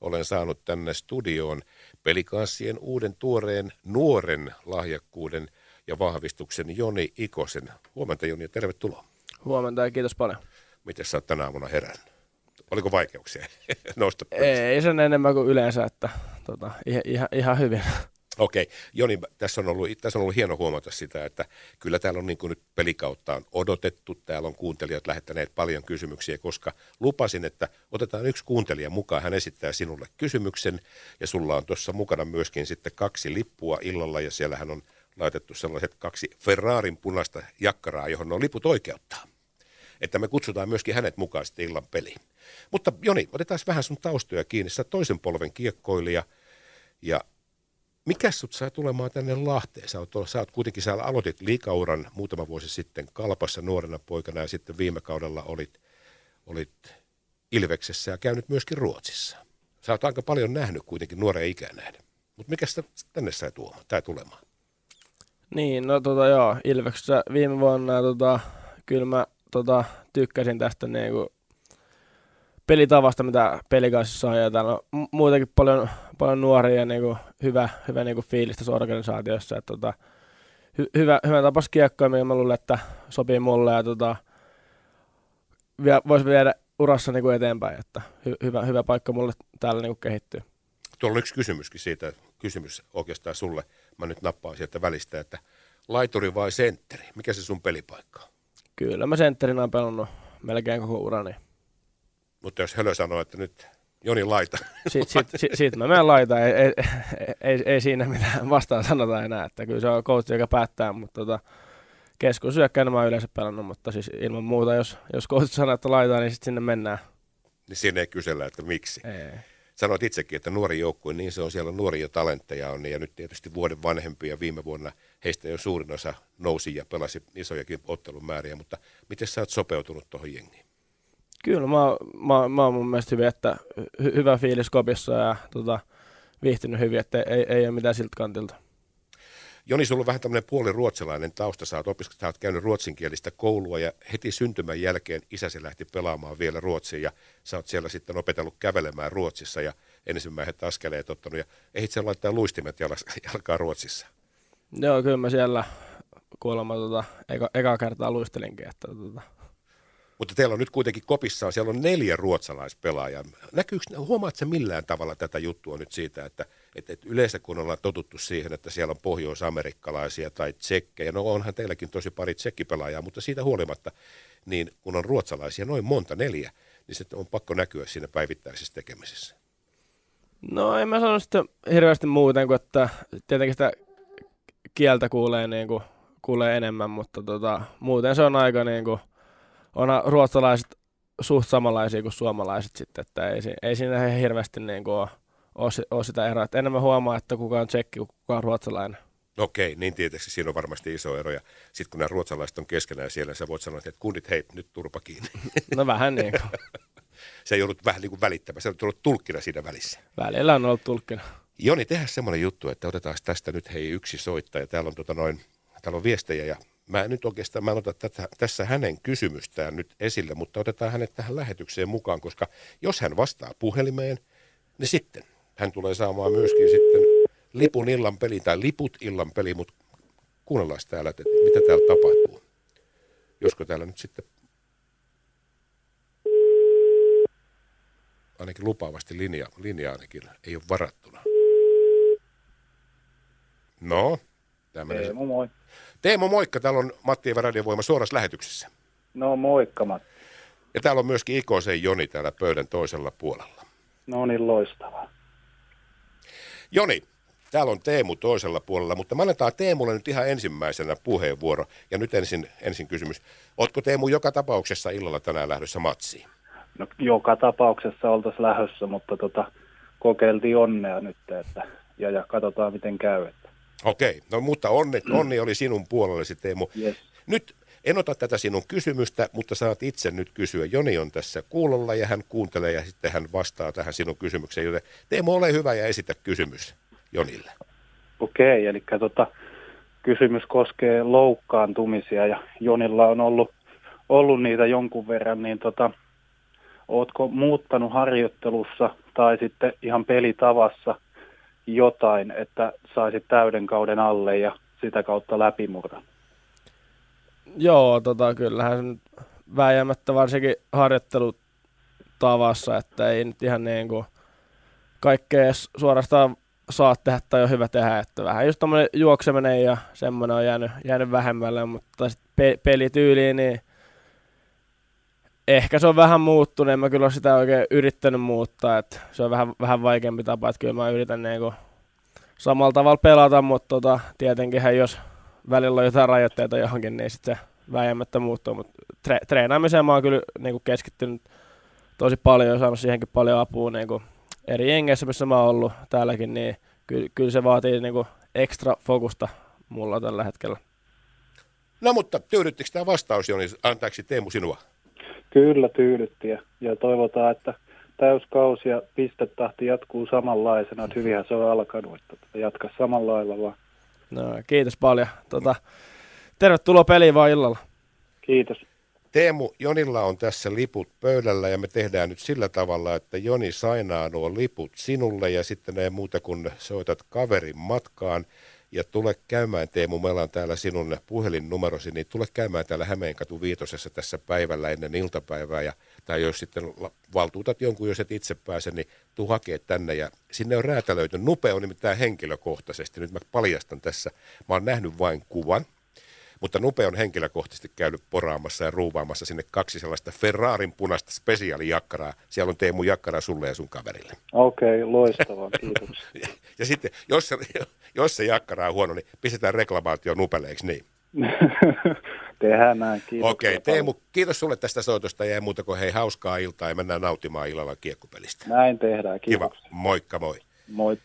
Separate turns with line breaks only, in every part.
olen saanut tänne studioon pelikanssien uuden tuoreen nuoren lahjakkuuden ja vahvistuksen Joni Ikosen. Huomenta Joni ja tervetuloa.
Huomenta ja kiitos paljon.
Miten sä oot tänä aamuna herännyt? Oliko vaikeuksia nousta
Ei sen enemmän kuin yleensä, että tota, ihan, ihan hyvin.
Okei, Joni, tässä on, ollut, tässä on ollut hieno huomata sitä, että kyllä täällä on niin kuin nyt pelikautta on odotettu. Täällä on kuuntelijat lähettäneet paljon kysymyksiä, koska lupasin, että otetaan yksi kuuntelija mukaan. Hän esittää sinulle kysymyksen ja sulla on tuossa mukana myöskin sitten kaksi lippua illalla ja siellähän on laitettu sellaiset kaksi Ferrarin punaista jakkaraa, johon on liput oikeuttaa. Että me kutsutaan myöskin hänet mukaan sitten illan peliin. Mutta Joni, otetaan vähän sun taustoja kiinni. Sä toisen polven kiekkoilija ja mikä sut saa tulemaan tänne Lahteen? Sä oot, sä oot kuitenkin, sä aloitit liikauran muutama vuosi sitten Kalpassa nuorena poikana ja sitten viime kaudella olit, olit Ilveksessä ja käynyt myöskin Ruotsissa. Sä oot aika paljon nähnyt kuitenkin nuoren ikään nähden. Mutta mikä sitä tänne sai tuomaan tai tulemaan?
Niin, no tota joo, Ilveksessä viime vuonna tota, kyllä mä tota, tykkäsin tästä niinku pelitavasta, mitä pelikanssa on, ja täällä on muutenkin paljon, paljon nuoria ja niinku hyvä, hyvä niinku fiilis tässä organisaatiossa. Että, tota, hy, hyvä, hyvä tapas kiekkoa, mikä mä luulen, että sopii mulle, ja tota, voisi viedä urassa niinku eteenpäin, että hy, hyvä, hyvä paikka mulle täällä niinku kehittyy.
Tuolla on yksi kysymyskin siitä, kysymys oikeastaan sulle, mä nyt nappaan sieltä välistä, että laituri vai sentteri, mikä se sun pelipaikka on?
Kyllä mä sentterinä on pelannut melkein koko urani.
Mutta jos Hölö sanoo, että nyt Joni laita.
Siitä, siitä, siitä, siitä mä menen laita, ei, ei, ei, ei, siinä mitään vastaan sanota enää, että kyllä se on coach, joka päättää, mutta tota, keskusyökkäinä mä oon yleensä pelannut, mutta siis ilman muuta, jos, jos coach sanoo, että laitaa, niin sitten sinne mennään.
Niin siinä ei kysellä, että miksi.
Ei.
Sanoit itsekin, että nuori joukkue, niin se on siellä nuoria talentteja on, ja nyt tietysti vuoden vanhempia viime vuonna heistä jo suurin osa nousi ja pelasi isojakin ottelumääriä, mutta miten sä oot sopeutunut tuohon jengiin?
Kyllä, mä, mä, mä oon mun mielestä hyvin, että hy, hyvä fiilis kopissa ja tota, viihtynyt hyvin, että ei, ei ole mitään siltä kantilta.
Joni, sulla on vähän tämmöinen puoli ruotsalainen tausta. Sä oot, opisk- sä oot käynyt ruotsinkielistä koulua ja heti syntymän jälkeen isäsi lähti pelaamaan vielä ruotsiin ja sä oot siellä sitten opetellut kävelemään Ruotsissa ja ensimmäiset askeleet ottanut ja ehdit sen laittaa luistimet jalkaa Ruotsissa.
Joo, kyllä mä siellä kuulemma tota, eka, eka kertaa luistelinkin, että tota,
mutta teillä on nyt kuitenkin kopissaan, siellä on neljä ruotsalaispelaajaa. Näkyykö, huomaatko millään tavalla tätä juttua nyt siitä, että, että, että yleensä kun ollaan totuttu siihen, että siellä on pohjoisamerikkalaisia tai tsekkejä, no onhan teilläkin tosi pari tsekkipelaajaa, mutta siitä huolimatta, niin kun on ruotsalaisia noin monta, neljä, niin se on pakko näkyä siinä päivittäisessä tekemisessä.
No en mä sano sitä hirveästi muuten kuin, että tietenkin sitä kieltä kuulee, niin kuin, kuulee enemmän, mutta tota, muuten se on aika niin kuin, on ruotsalaiset suht samanlaisia kuin suomalaiset sitten, että ei, ei siinä hirveästi niin kuin ole, ole, ole sitä eroa. Että enemmän huomaa, että kuka on tsekki kuin kuka on ruotsalainen.
Okei, niin tietysti siinä on varmasti iso ero. Ja sitten kun nämä ruotsalaiset on keskenään siellä, sä voit sanoa, että kundit, hei, nyt turpa kiinni.
No vähän niin kuin.
se ei ollut vähän niin kuin välittämä, se on ollut tulkkina siinä välissä.
Välillä on ollut tulkkina.
Joni, tehdään semmoinen juttu, että otetaan tästä nyt hei yksi soittaja. Täällä on, tota noin, täällä on viestejä ja mä nyt oikeastaan, mä en ota tätä, tässä hänen kysymystään nyt esille, mutta otetaan hänet tähän lähetykseen mukaan, koska jos hän vastaa puhelimeen, niin sitten hän tulee saamaan myöskin sitten lipun illan peli tai liput illan peli, mutta kuunnellaan täällä, että mitä täällä tapahtuu. Josko täällä nyt sitten ainakin lupaavasti linja, linja ainakin ei ole varattuna. No,
tämmöinen. Teemu, moi.
Teemu, moikka. Täällä on Matti Eva Radiovoima suorassa lähetyksessä.
No moikka Matti.
Ja täällä on myöskin Ikosen Joni täällä pöydän toisella puolella.
No niin, loistavaa.
Joni, täällä on Teemu toisella puolella, mutta mä annetaan Teemulle nyt ihan ensimmäisenä puheenvuoro. Ja nyt ensin, ensin kysymys. Ootko Teemu joka tapauksessa illalla tänään lähdössä matsiin?
No joka tapauksessa oltaisiin lähdössä, mutta tota, kokeiltiin onnea nyt, että, ja, ja katsotaan miten käy. Että.
Okei, no mutta onni, onni oli sinun puolellesi Teemu.
Yes.
Nyt en ota tätä sinun kysymystä, mutta saat itse nyt kysyä. Joni on tässä kuulolla ja hän kuuntelee ja sitten hän vastaa tähän sinun kysymykseen. Joten Teemu, ole hyvä ja esitä kysymys Jonille.
Okei, eli tota, kysymys koskee loukkaantumisia ja Jonilla on ollut, ollut niitä jonkun verran, niin tota, ootko muuttanut harjoittelussa tai sitten ihan pelitavassa jotain, että saisit täyden kauden alle ja sitä kautta läpimurran?
Joo, tota, kyllähän se nyt vääjäämättä varsinkin harjoittelutavassa, että ei nyt ihan niin kuin kaikkea suorastaan saa tehdä tai on hyvä tehdä, että vähän just tommonen juokseminen ja semmoinen on jäänyt, jäänyt vähemmälle, mutta sitten pe- pelityyliin, niin ehkä se on vähän muuttunut, en mä kyllä sitä oikein yrittänyt muuttaa, että se on vähän, vähän vaikeampi tapa, että kyllä mä yritän niinku samalla tavalla pelata, mutta tota, tietenkin jos välillä on jotain rajoitteita johonkin, niin sitten se väijämättä muuttuu, mutta tre- treenaamiseen mä oon kyllä niinku keskittynyt tosi paljon ja saanut siihenkin paljon apua niinku eri jengeissä, missä mä oon ollut täälläkin, niin ky- kyllä se vaatii niinku ekstra fokusta mulla tällä hetkellä.
No mutta tyydyttikö tämä vastaus, Joni? Antaako Teemu sinua?
Kyllä tyydytti ja, ja toivotaan, että täyskausi ja pistetahti jatkuu samanlaisena, että hyvinhän se on alkanut, että tota, jatka samalla lailla vaan.
No, kiitos paljon. Tota, tervetuloa peliin vaan illalla.
Kiitos.
Teemu, Jonilla on tässä liput pöydällä ja me tehdään nyt sillä tavalla, että Joni sainaa nuo liput sinulle ja sitten ei muuta kuin soitat kaverin matkaan ja tule käymään Teemu, meillä on täällä sinun puhelinnumerosi, niin tule käymään täällä Hämeenkatu viitosessa tässä päivällä ennen iltapäivää ja tai jos sitten valtuutat jonkun, jos et itse pääse, niin tuu hakee tänne ja sinne on räätälöity. Nupe on nimittäin henkilökohtaisesti, nyt mä paljastan tässä, mä oon nähnyt vain kuvan, mutta Nupe on henkilökohtaisesti käynyt poraamassa ja ruuvaamassa sinne kaksi sellaista Ferrarin punaista spesiaalijakkaraa. Siellä on Teemu jakkara sulle ja sun kaverille.
Okei, okay, loistavaa, kiitos.
ja, sitten, jos se, jos se jakkara on huono, niin pistetään reklamaatio Nupelle, eikö niin?
Tehdään näin, kiitos.
Okei, okay, Teemu, kiitos sulle tästä soitosta ja muuta kuin hei hauskaa iltaa ja mennään nauttimaan illalla kiekkopelistä.
Näin tehdään, kiitos.
Kiva, moikka moi.
Moi.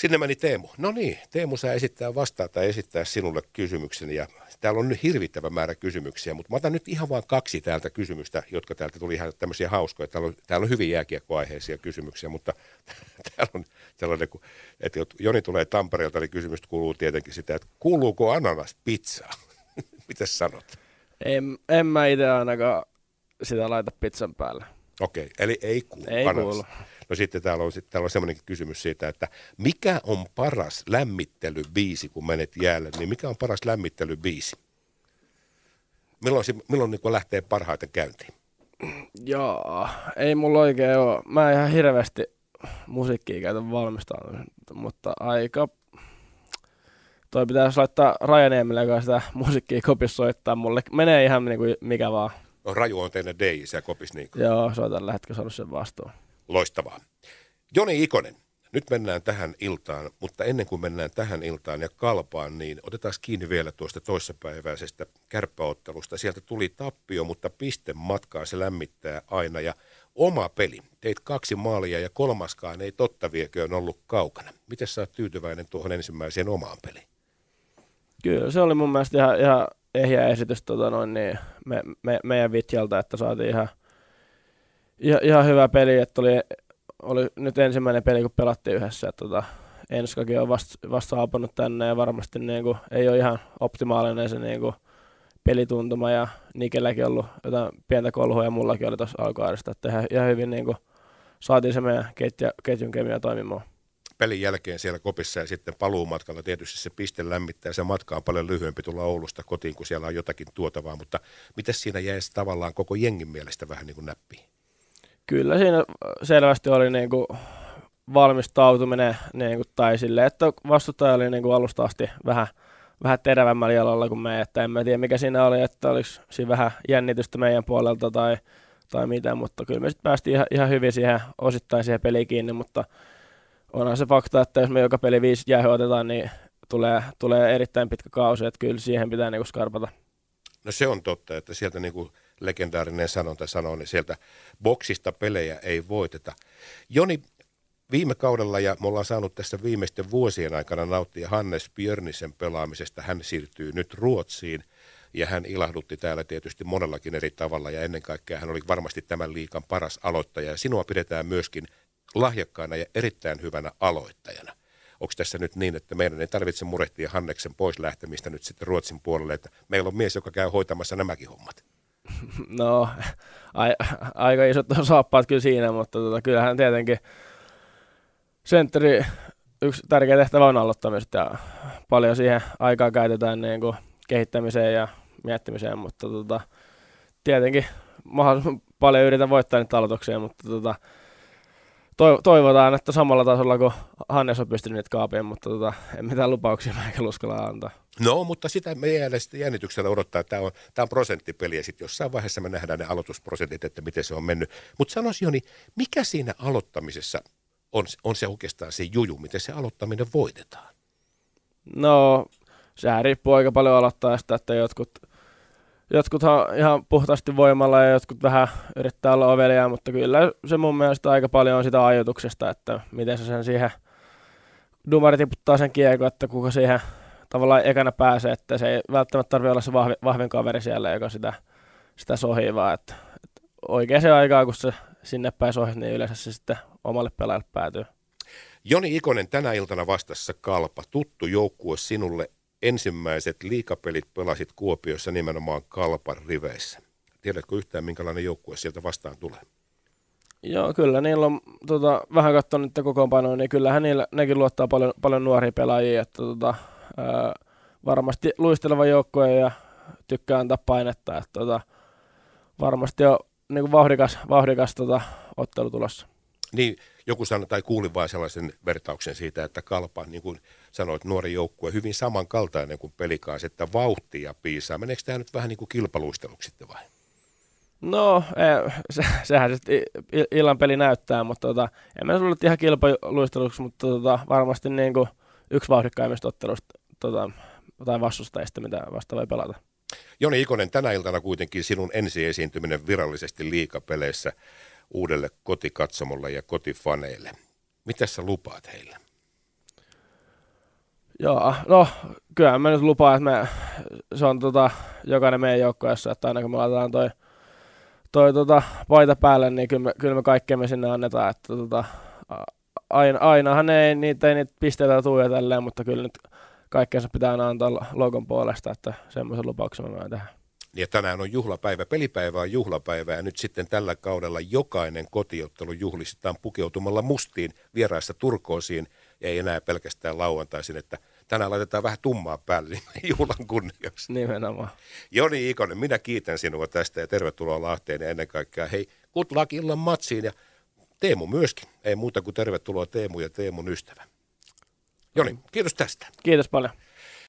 Sinne meni Teemu. No niin, Teemu saa esittää vastaa tai esittää sinulle kysymyksen ja täällä on nyt hirvittävä määrä kysymyksiä, mutta mä otan nyt ihan vain kaksi täältä kysymystä, jotka täältä tuli ihan tämmöisiä hauskoja. Täällä on, täällä on hyvin jääkiekkoaiheisia kysymyksiä, mutta täällä on sellainen, että Joni tulee Tampereelta, niin kysymys kuuluu tietenkin sitä, että kuuluuko ananas pizzaa? Mitä sanot?
En, en mä itse ainakaan sitä laita pizzan päälle.
Okei, okay, eli ei kuulu.
Ei ananas. kuulu.
No sitten täällä on, täällä on semmoinenkin kysymys siitä, että mikä on paras lämmittelybiisi, kun menet jäälle, niin mikä on paras lämmittelybiisi? Milloin, milloin niin lähtee parhaiten käyntiin?
Joo, ei mulla oikein ole. Mä ihan hirveästi musiikkia käytän valmistaa, mutta aika... Toi pitäisi laittaa Rajaniemelle, joka sitä musiikkia kopissa soittaa mulle. Menee ihan niin kuin mikä vaan.
No, Raju on teidän DJ siellä kopissa niin kuin.
Joo, se on tällä hetkellä saanut sen vastuun.
Loistavaa. Joni Ikonen, nyt mennään tähän iltaan, mutta ennen kuin mennään tähän iltaan ja kalpaan, niin otetaan kiinni vielä tuosta toissapäiväisestä kärppäottelusta. Sieltä tuli tappio, mutta piste matkaa se lämmittää aina ja oma peli. Teit kaksi maalia ja kolmaskaan ei totta vieköön ollut kaukana. Miten sä oot tyytyväinen tuohon ensimmäiseen omaan peliin?
Kyllä, se oli mun mielestä ihan, ihan ehjä esitys tota noin, niin me, me, meidän Vitjalta, että saatiin ihan – ihan, hyvä peli, että oli, oli nyt ensimmäinen peli, kun pelattiin yhdessä. Että tota, Enskakin on vasta, vasta saapunut tänne ja varmasti niin kuin, ei ole ihan optimaalinen se niin kuin, pelituntuma ja Nikelläkin ollut jotain pientä kolhua ja mullakin oli tuossa alkuaarista, että ihan, ihan hyvin niin kuin, saatiin se meidän ketja, ketjun kemia toimimaan.
Pelin jälkeen siellä kopissa ja sitten paluumatkalla tietysti se piste lämmittää. Se matka on paljon lyhyempi tulla Oulusta kotiin, kun siellä on jotakin tuotavaa, mutta miten siinä jäisi tavallaan koko jengin mielestä vähän niin kuin näppiin?
Kyllä siinä selvästi oli niin kuin valmistautuminen niin kuin, tai sille, että vastustaja oli niin kuin alusta asti vähän, vähän terävämmällä jalalla kuin me, että en mä tiedä mikä siinä oli, että olisi siinä vähän jännitystä meidän puolelta tai, tai mitä, mutta kyllä me sitten päästiin ihan, ihan hyvin siihen osittain siihen peliin kiinni, mutta onhan se fakta, että jos me joka peli viisi jäähy otetaan, niin tulee, tulee erittäin pitkä kausi, että kyllä siihen pitää niin kuin skarpata.
No se on totta, että sieltä niin kuin legendaarinen sanonta sanoo, niin sieltä boksista pelejä ei voiteta. Joni, viime kaudella ja me ollaan saanut tässä viimeisten vuosien aikana nauttia Hannes Björnisen pelaamisesta. Hän siirtyy nyt Ruotsiin ja hän ilahdutti täällä tietysti monellakin eri tavalla ja ennen kaikkea hän oli varmasti tämän liikan paras aloittaja ja sinua pidetään myöskin lahjakkaana ja erittäin hyvänä aloittajana. Onko tässä nyt niin, että meidän ei tarvitse murehtia Hanneksen pois lähtemistä nyt sitten Ruotsin puolelle, että meillä on mies, joka käy hoitamassa nämäkin hommat?
No, ai, aika isot saappaat kyllä siinä, mutta tota, kyllähän tietenkin sentteri yksi tärkeä tehtävä on aloittamista ja paljon siihen aikaa käytetään niin kuin kehittämiseen ja miettimiseen, mutta tota, tietenkin mahdollisimman paljon yritän voittaa niitä aloituksia, mutta tota, toivotaan, että samalla tasolla kuin Hannes on pystynyt kaapien, mutta tota, en mitään lupauksia mä eikä uskalla antaa.
No, mutta sitä me jännityksellä odottaa, tämä on, tämä on prosenttipeli ja sitten jossain vaiheessa me nähdään ne aloitusprosentit, että miten se on mennyt. Mutta sanoisi Joni, mikä siinä aloittamisessa on, on se oikeastaan se juju, miten se aloittaminen voitetaan?
No, sehän riippuu aika paljon aloittajasta, että jotkut, jotkuthan ihan puhtaasti voimalla ja jotkut vähän yrittää olla ovelia, mutta kyllä se mun mielestä aika paljon on sitä ajoituksesta, että miten se sen siihen, dumari tiputtaa sen kiekon, että kuka siihen tavallaan ekana pääsee, että se ei välttämättä tarvitse olla se vahvi, vahvin kaveri siellä, joka sitä, sitä sohii, vaan että, että oikeaan aikaan, kun se sinne päin sohii, niin yleensä se sitten omalle pelaajalle päätyy.
Joni Ikonen tänä iltana vastassa Kalpa. Tuttu joukkue sinulle. Ensimmäiset liikapelit pelasit Kuopiossa nimenomaan Kalpan riveissä. Tiedätkö yhtään, minkälainen joukkue sieltä vastaan tulee?
Joo, kyllä niillä on tota, vähän katsonut nyt kokoonpanoa, niin kyllähän niillä, nekin luottaa paljon, paljon nuoria pelaajia, että tota, ää, varmasti luisteleva joukkue ja tykkää antaa painetta, että tota, varmasti on niin kuin vauhdikas, vauhdikas tota, ottelu tulossa.
Niin, joku sanoi, tai kuulin vain sellaisen vertauksen siitä, että Kalpa, niin kuin sanoit, nuori joukkue, hyvin samankaltainen kuin pelikaas, että vauhtia piisaa. Meneekö tämä nyt vähän niin kuin kilpaluisteluksi sitten vai?
No, ei, se, sehän sitten illan peli näyttää, mutta tota, en mä sulle ihan kilpaluisteluksi, mutta tota, varmasti niin kuin yksi vauhdikkaimmista ottelusta tota, tai vastustajista, mitä vasta voi pelata.
Joni Ikonen, tänä iltana kuitenkin sinun ensi esiintyminen virallisesti liikapeleissä uudelle kotikatsomolle ja kotifaneille. Mitä sä lupaat heille?
Joo, no kyllä mä nyt lupaan, että me, se on tota, jokainen meidän joukkueessa, että aina kun me laitetaan toi, toi tota, paita päälle, niin kyllä me, kyllä me kaikkea me sinne annetaan. Että, tota, aina, ainahan ei niitä, ei niitä pisteitä tule tälleen, mutta kyllä nyt kaikkeensa pitää antaa logon puolesta, että semmoisen lupauksen mä tähän.
Ja tänään on juhlapäivä, pelipäivä on juhlapäivä ja nyt sitten tällä kaudella jokainen kotiottelu juhlistetaan pukeutumalla mustiin vieraissa turkoosiin ja ei enää pelkästään lauantaisin, että tänään laitetaan vähän tummaa päälle niin juhlan kunniaksi.
Nimenomaan.
Joni Ikonen, minä kiitän sinua tästä ja tervetuloa Lahteen ja ennen kaikkea hei, good luck illan matsiin ja Teemu myöskin. Ei muuta kuin tervetuloa Teemu ja Teemun ystävä. Joni, kiitos tästä.
Kiitos paljon.